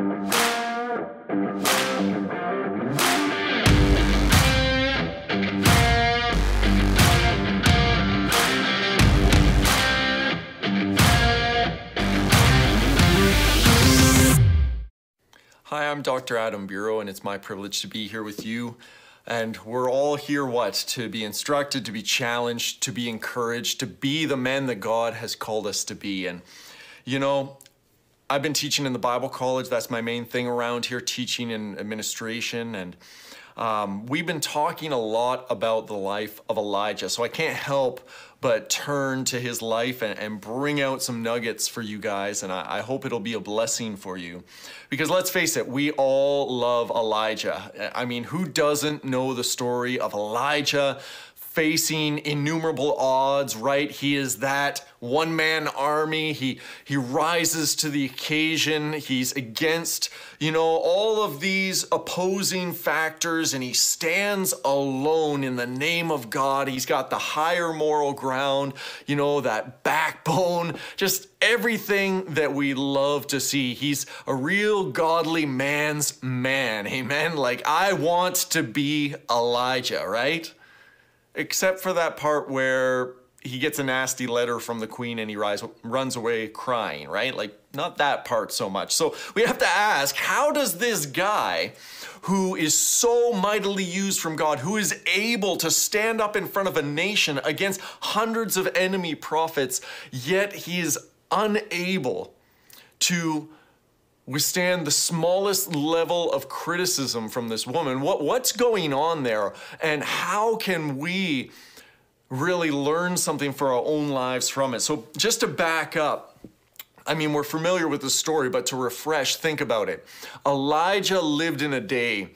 Hi, I'm Dr. Adam Bureau, and it's my privilege to be here with you. And we're all here, what? To be instructed, to be challenged, to be encouraged, to be the men that God has called us to be. And, you know, I've been teaching in the Bible college. That's my main thing around here, teaching and administration. And um, we've been talking a lot about the life of Elijah. So I can't help but turn to his life and, and bring out some nuggets for you guys. And I, I hope it'll be a blessing for you. Because let's face it, we all love Elijah. I mean, who doesn't know the story of Elijah? Facing innumerable odds, right? He is that one man army. He, he rises to the occasion. He's against, you know, all of these opposing factors and he stands alone in the name of God. He's got the higher moral ground, you know, that backbone, just everything that we love to see. He's a real godly man's man. Amen. Like, I want to be Elijah, right? Except for that part where he gets a nasty letter from the queen and he rise, runs away crying, right? Like, not that part so much. So we have to ask how does this guy who is so mightily used from God, who is able to stand up in front of a nation against hundreds of enemy prophets, yet he is unable to withstand the smallest level of criticism from this woman. What, what's going on there? And how can we really learn something for our own lives from it? So, just to back up, I mean, we're familiar with the story, but to refresh, think about it. Elijah lived in a day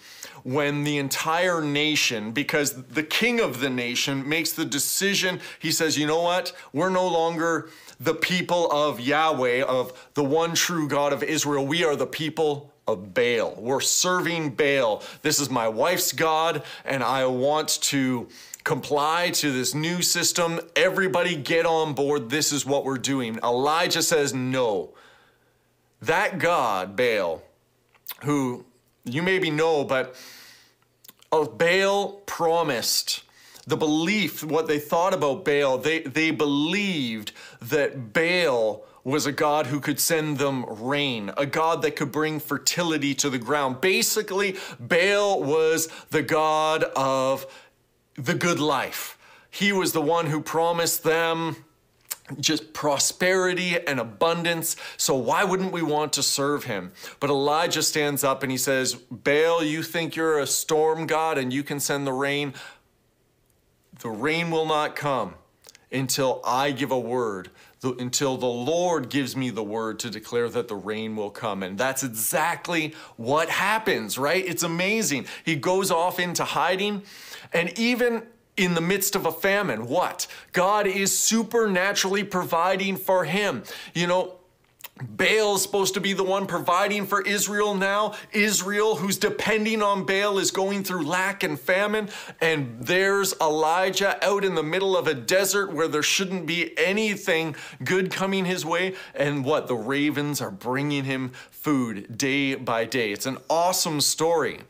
when the entire nation, because the king of the nation makes the decision, he says, you know what? We're no longer the people of Yahweh, of the one true God of Israel. We are the people of Baal. We're serving Baal. This is my wife's God, and I want to comply to this new system. Everybody get on board. This is what we're doing. Elijah says, No. That God, Baal, who you maybe know, but uh, Baal promised the belief, what they thought about Baal, they, they believed that Baal was a God who could send them rain, a God that could bring fertility to the ground. Basically, Baal was the God of the good life. He was the one who promised them just prosperity and abundance. So why wouldn't we want to serve him? But Elijah stands up and he says, Baal, you think you're a storm god and you can send the rain? The rain will not come until I give a word, until the Lord gives me the word to declare that the rain will come. And that's exactly what happens, right? It's amazing. He goes off into hiding, and even in the midst of a famine, what? God is supernaturally providing for him. You know, Baal is supposed to be the one providing for Israel now. Israel, who's depending on Baal, is going through lack and famine. And there's Elijah out in the middle of a desert where there shouldn't be anything good coming his way. And what? The ravens are bringing him food day by day. It's an awesome story.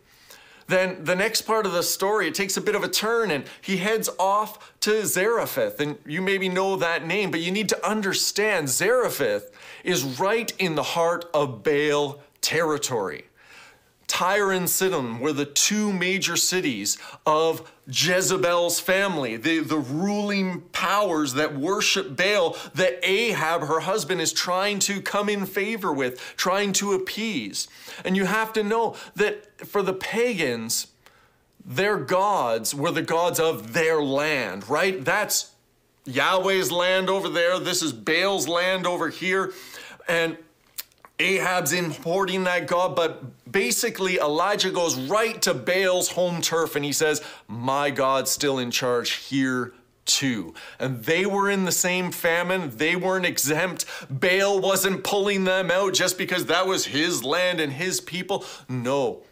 Then the next part of the story, it takes a bit of a turn and he heads off to Zarephath. And you maybe know that name, but you need to understand Zarephath is right in the heart of Baal territory. Tyre and Sidon were the two major cities of Jezebel's family, the, the ruling powers that worship Baal that Ahab, her husband, is trying to come in favor with, trying to appease. And you have to know that for the pagans, their gods were the gods of their land, right? That's Yahweh's land over there. This is Baal's land over here. And Ahab's importing that God, but basically Elijah goes right to Baal's home turf and he says, My God's still in charge here too. And they were in the same famine. They weren't exempt. Baal wasn't pulling them out just because that was his land and his people. No.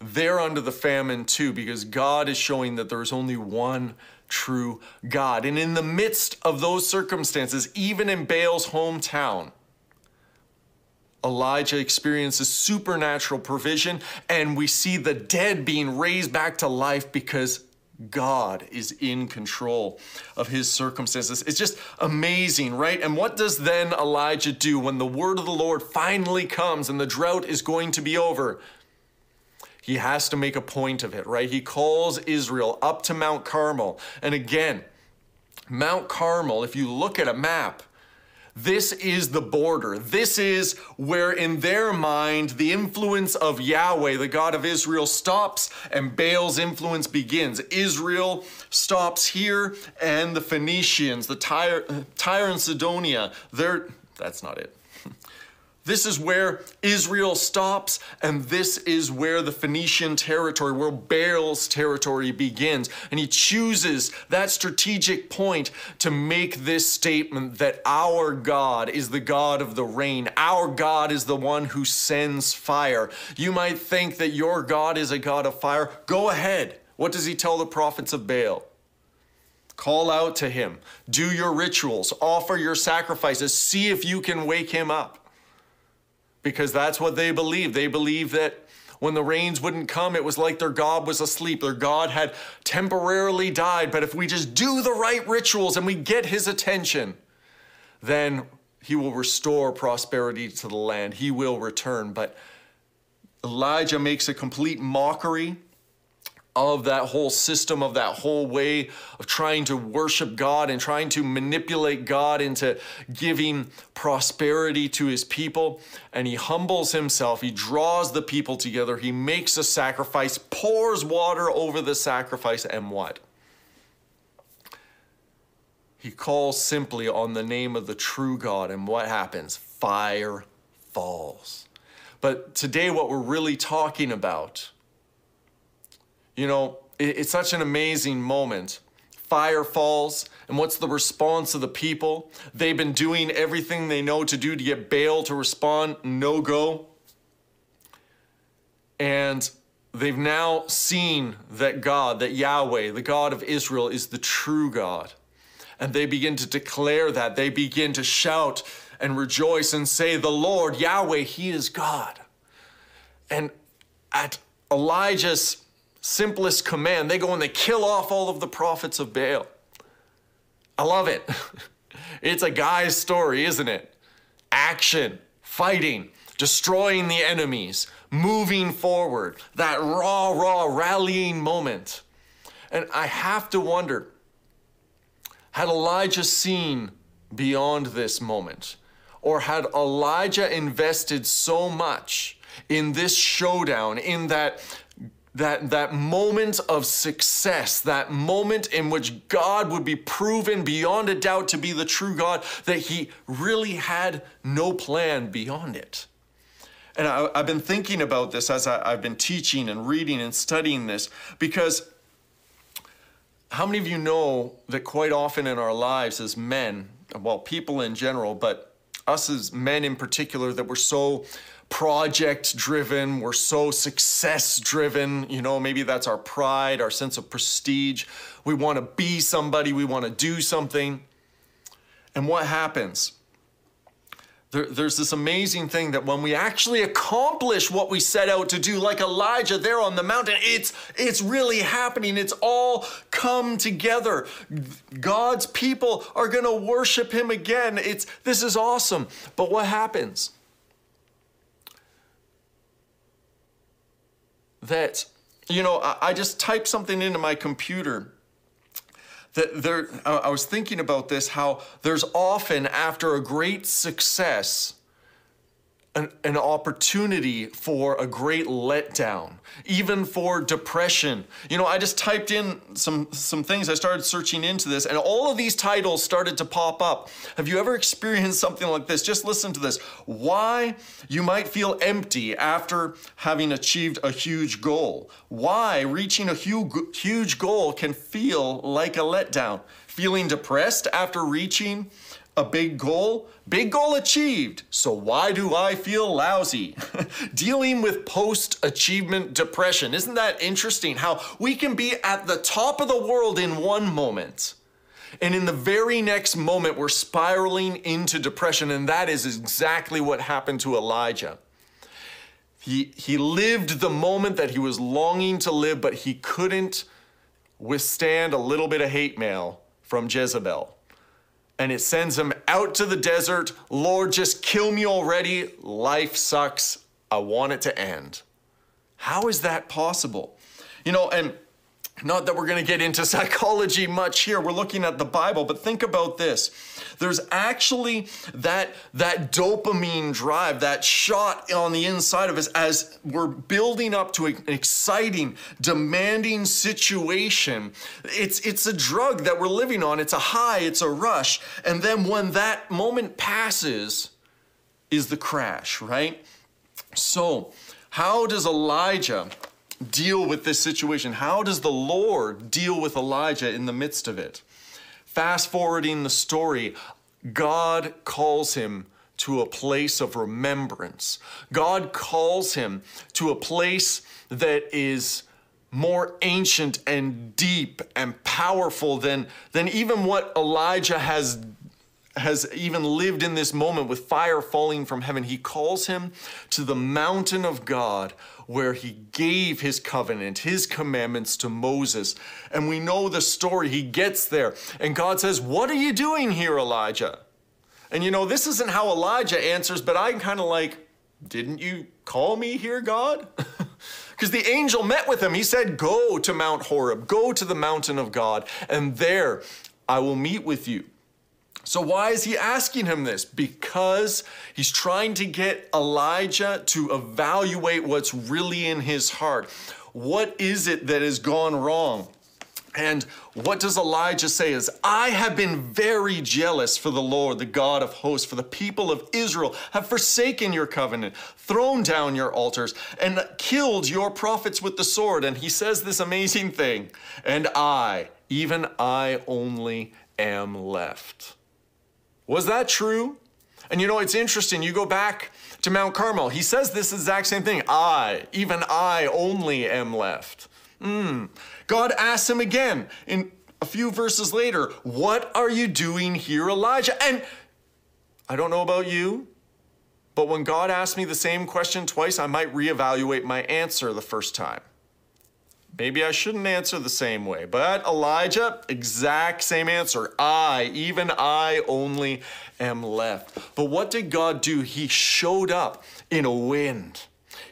They're under the famine too because God is showing that there is only one true God. And in the midst of those circumstances, even in Baal's hometown, Elijah experiences supernatural provision, and we see the dead being raised back to life because God is in control of his circumstances. It's just amazing, right? And what does then Elijah do when the word of the Lord finally comes and the drought is going to be over? He has to make a point of it, right? He calls Israel up to Mount Carmel. And again, Mount Carmel, if you look at a map, this is the border. This is where, in their mind, the influence of Yahweh, the God of Israel, stops and Baal's influence begins. Israel stops here, and the Phoenicians, the Tyre, uh, Tyre and Sidonia, they're, that's not it. This is where Israel stops, and this is where the Phoenician territory, where Baal's territory begins. And he chooses that strategic point to make this statement that our God is the God of the rain. Our God is the one who sends fire. You might think that your God is a God of fire. Go ahead. What does he tell the prophets of Baal? Call out to him, do your rituals, offer your sacrifices, see if you can wake him up because that's what they believed. They believed that when the rains wouldn't come, it was like their God was asleep. Their God had temporarily died. But if we just do the right rituals and we get his attention, then he will restore prosperity to the land. He will return. But Elijah makes a complete mockery of that whole system, of that whole way of trying to worship God and trying to manipulate God into giving prosperity to his people. And he humbles himself, he draws the people together, he makes a sacrifice, pours water over the sacrifice, and what? He calls simply on the name of the true God, and what happens? Fire falls. But today, what we're really talking about you know, it, it's such an amazing moment. Fire falls, and what's the response of the people? They've been doing everything they know to do to get Baal to respond, no go. And they've now seen that God, that Yahweh, the God of Israel, is the true God. And they begin to declare that. They begin to shout and rejoice and say, The Lord, Yahweh, He is God. And at Elijah's simplest command, they go and they kill off all of the prophets of Baal. I love it. It's a guy's story, isn't it? Action, fighting, destroying the enemies, moving forward, that raw, raw rallying moment. And I have to wonder had Elijah seen beyond this moment? Or had Elijah invested so much in this showdown, in that that, that moment of success, that moment in which God would be proven beyond a doubt to be the true God, that he really had no plan beyond it. And I, have been thinking about this as I, I've been teaching and reading and studying this because how many of you know that quite often in our lives as men, well, people in general, but us as men in particular, that we're so project driven, we're so success driven. You know, maybe that's our pride, our sense of prestige. We want to be somebody, we want to do something. And what happens? There, there's this amazing thing that when we actually accomplish what we set out to do, like Elijah there on the mountain, it's, it's really happening. It's all come together. God's people are going to worship him again. It's, this is awesome. But what happens? That, you know, I, I just typed something into my computer that there, I was thinking about this, how there's often after a great success, an, an opportunity for a great letdown, even for depression. You know, I just typed in some, some things, I started searching into this, and all of these titles started to pop up. Have you ever experienced something like this? Just listen to this. Why you might feel empty after having achieved a huge goal. Why reaching a huge, huge goal can feel like a letdown. Feeling depressed after reaching a big goal, big goal achieved. So why do I feel lousy? Dealing with post achievement depression. Isn't that interesting how we can be at the top of the world in one moment And in the very next moment, we're spiraling into depression. And that is exactly what happened to Elijah. He, he lived the moment that he was longing to live, but he couldn't withstand a little bit of hate mail from Jezebel. And it sends him out to the desert. Lord, just kill me already. Life sucks. I want it to end. How is that possible? You know, and not that we're going to get into psychology much here. We're looking at the Bible, but think about this. There's actually that, that dopamine drive, that shot on the inside of us as we're building up to an exciting, demanding situation. It's, it's a drug that we're living on. It's a high, it's a rush. And then when that moment passes, is the crash, right? So, how does Elijah deal with this situation? How does the Lord deal with Elijah in the midst of it? Fast forwarding the story, God calls him to a place of remembrance. God calls him to a place that is more ancient and deep and powerful than, than even what Elijah has has even lived in this moment with fire falling from heaven. He calls him to the mountain of God where he gave his covenant, his commandments to Moses. And we know the story. He gets there, and God says, What are you doing here, Elijah? And you know, this isn't how Elijah answers, but I'm kind of like, Didn't you call me here, God? Because the angel met with him. He said, Go to Mount Horeb, go to the mountain of God, and there I will meet with you. So, why is he asking him this? Because he's trying to get Elijah to evaluate what's really in his heart. What is it that has gone wrong? And what does Elijah say is, I have been very jealous for the Lord, the God of hosts, for the people of Israel have forsaken your covenant, thrown down your altars, and killed your prophets with the sword. And he says this amazing thing, and I, even I only am left. Was that true? And you know, it's interesting. You go back to Mount Carmel, he says this exact same thing I, even I only am left. Mm. God asks him again in a few verses later, What are you doing here, Elijah? And I don't know about you, but when God asks me the same question twice, I might reevaluate my answer the first time. Maybe I shouldn't answer the same way, but Elijah, exact same answer. I, even I only am left. But what did God do? He showed up in a wind.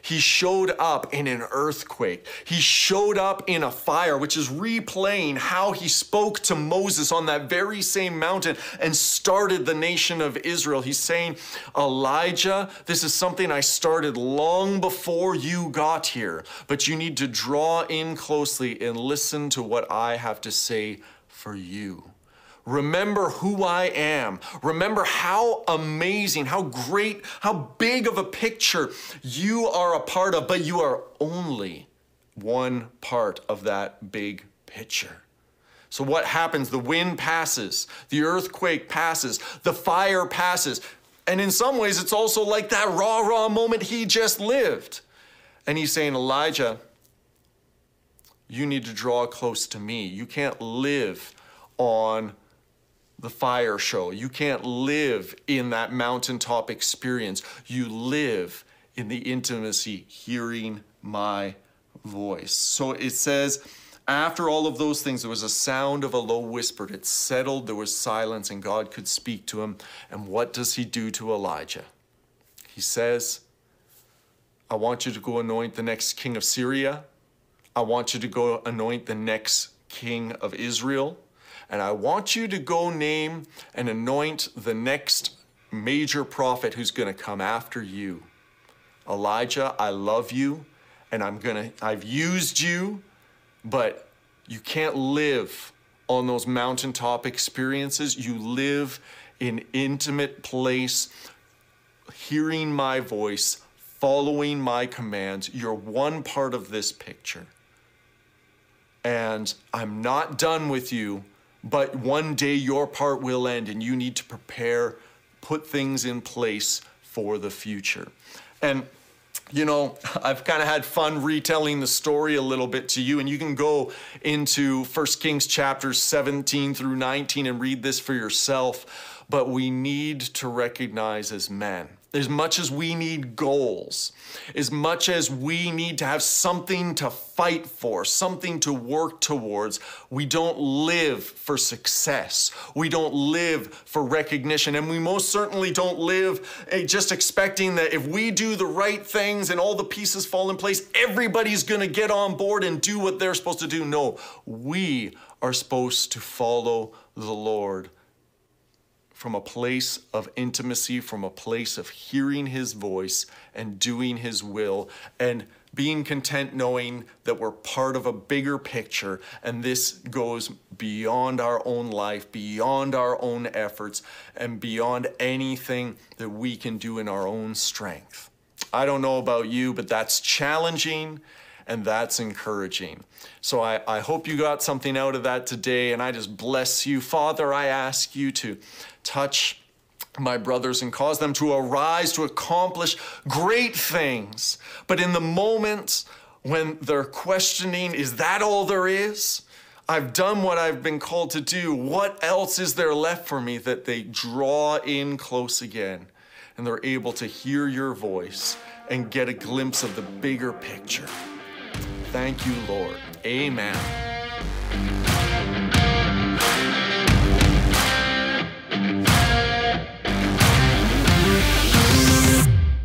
He showed up in an earthquake. He showed up in a fire, which is replaying how he spoke to Moses on that very same mountain and started the nation of Israel. He's saying, Elijah, this is something I started long before you got here, but you need to draw in closely and listen to what I have to say for you. Remember who I am. Remember how amazing, how great, how big of a picture you are a part of, but you are only one part of that big picture. So, what happens? The wind passes, the earthquake passes, the fire passes. And in some ways, it's also like that raw, raw moment he just lived. And he's saying, Elijah, you need to draw close to me. You can't live on the fire show. You can't live in that mountaintop experience. You live in the intimacy, hearing my voice. So it says, after all of those things, there was a sound of a low whisper. It settled, there was silence, and God could speak to him. And what does he do to Elijah? He says, I want you to go anoint the next king of Syria. I want you to go anoint the next king of Israel. And I want you to go name and anoint the next major prophet who's going to come after you. Elijah, I love you and I'm going to I've used you, but you can't live on those mountaintop experiences. You live in intimate place hearing my voice, following my commands. You're one part of this picture. And I'm not done with you but one day your part will end and you need to prepare, put things in place for the future. And you know, I've kind of had fun retelling the story a little bit to you, and you can go into 1 Kings chapters 17 through 19 and read this for yourself. But we need to recognize as men as much as we need goals, as much as we need to have something to fight for, something to work towards, we don't live for success. We don't live for recognition. And we most certainly don't live eh, just expecting that if we do the right things and all the pieces fall in place, everybody's going to get on board and do what they're supposed to do. No, we are supposed to follow the Lord from a place of intimacy, from a place of hearing his voice and doing his will, and being content knowing that we're part of a bigger picture and this goes beyond our own life, beyond our own efforts, and beyond anything that we can do in our own strength. I don't know about you, but that's challenging and that's encouraging. So I, I hope you got something out of that today, and I just bless you. Father, I ask you to touch my brothers and cause them to arise to accomplish great things. But in the moments when they're questioning, is that all there is? I've done what I've been called to do. What else is there left for me? That they draw in close again and they're able to hear your voice and get a glimpse of the bigger picture. Thank you, Lord. Amen.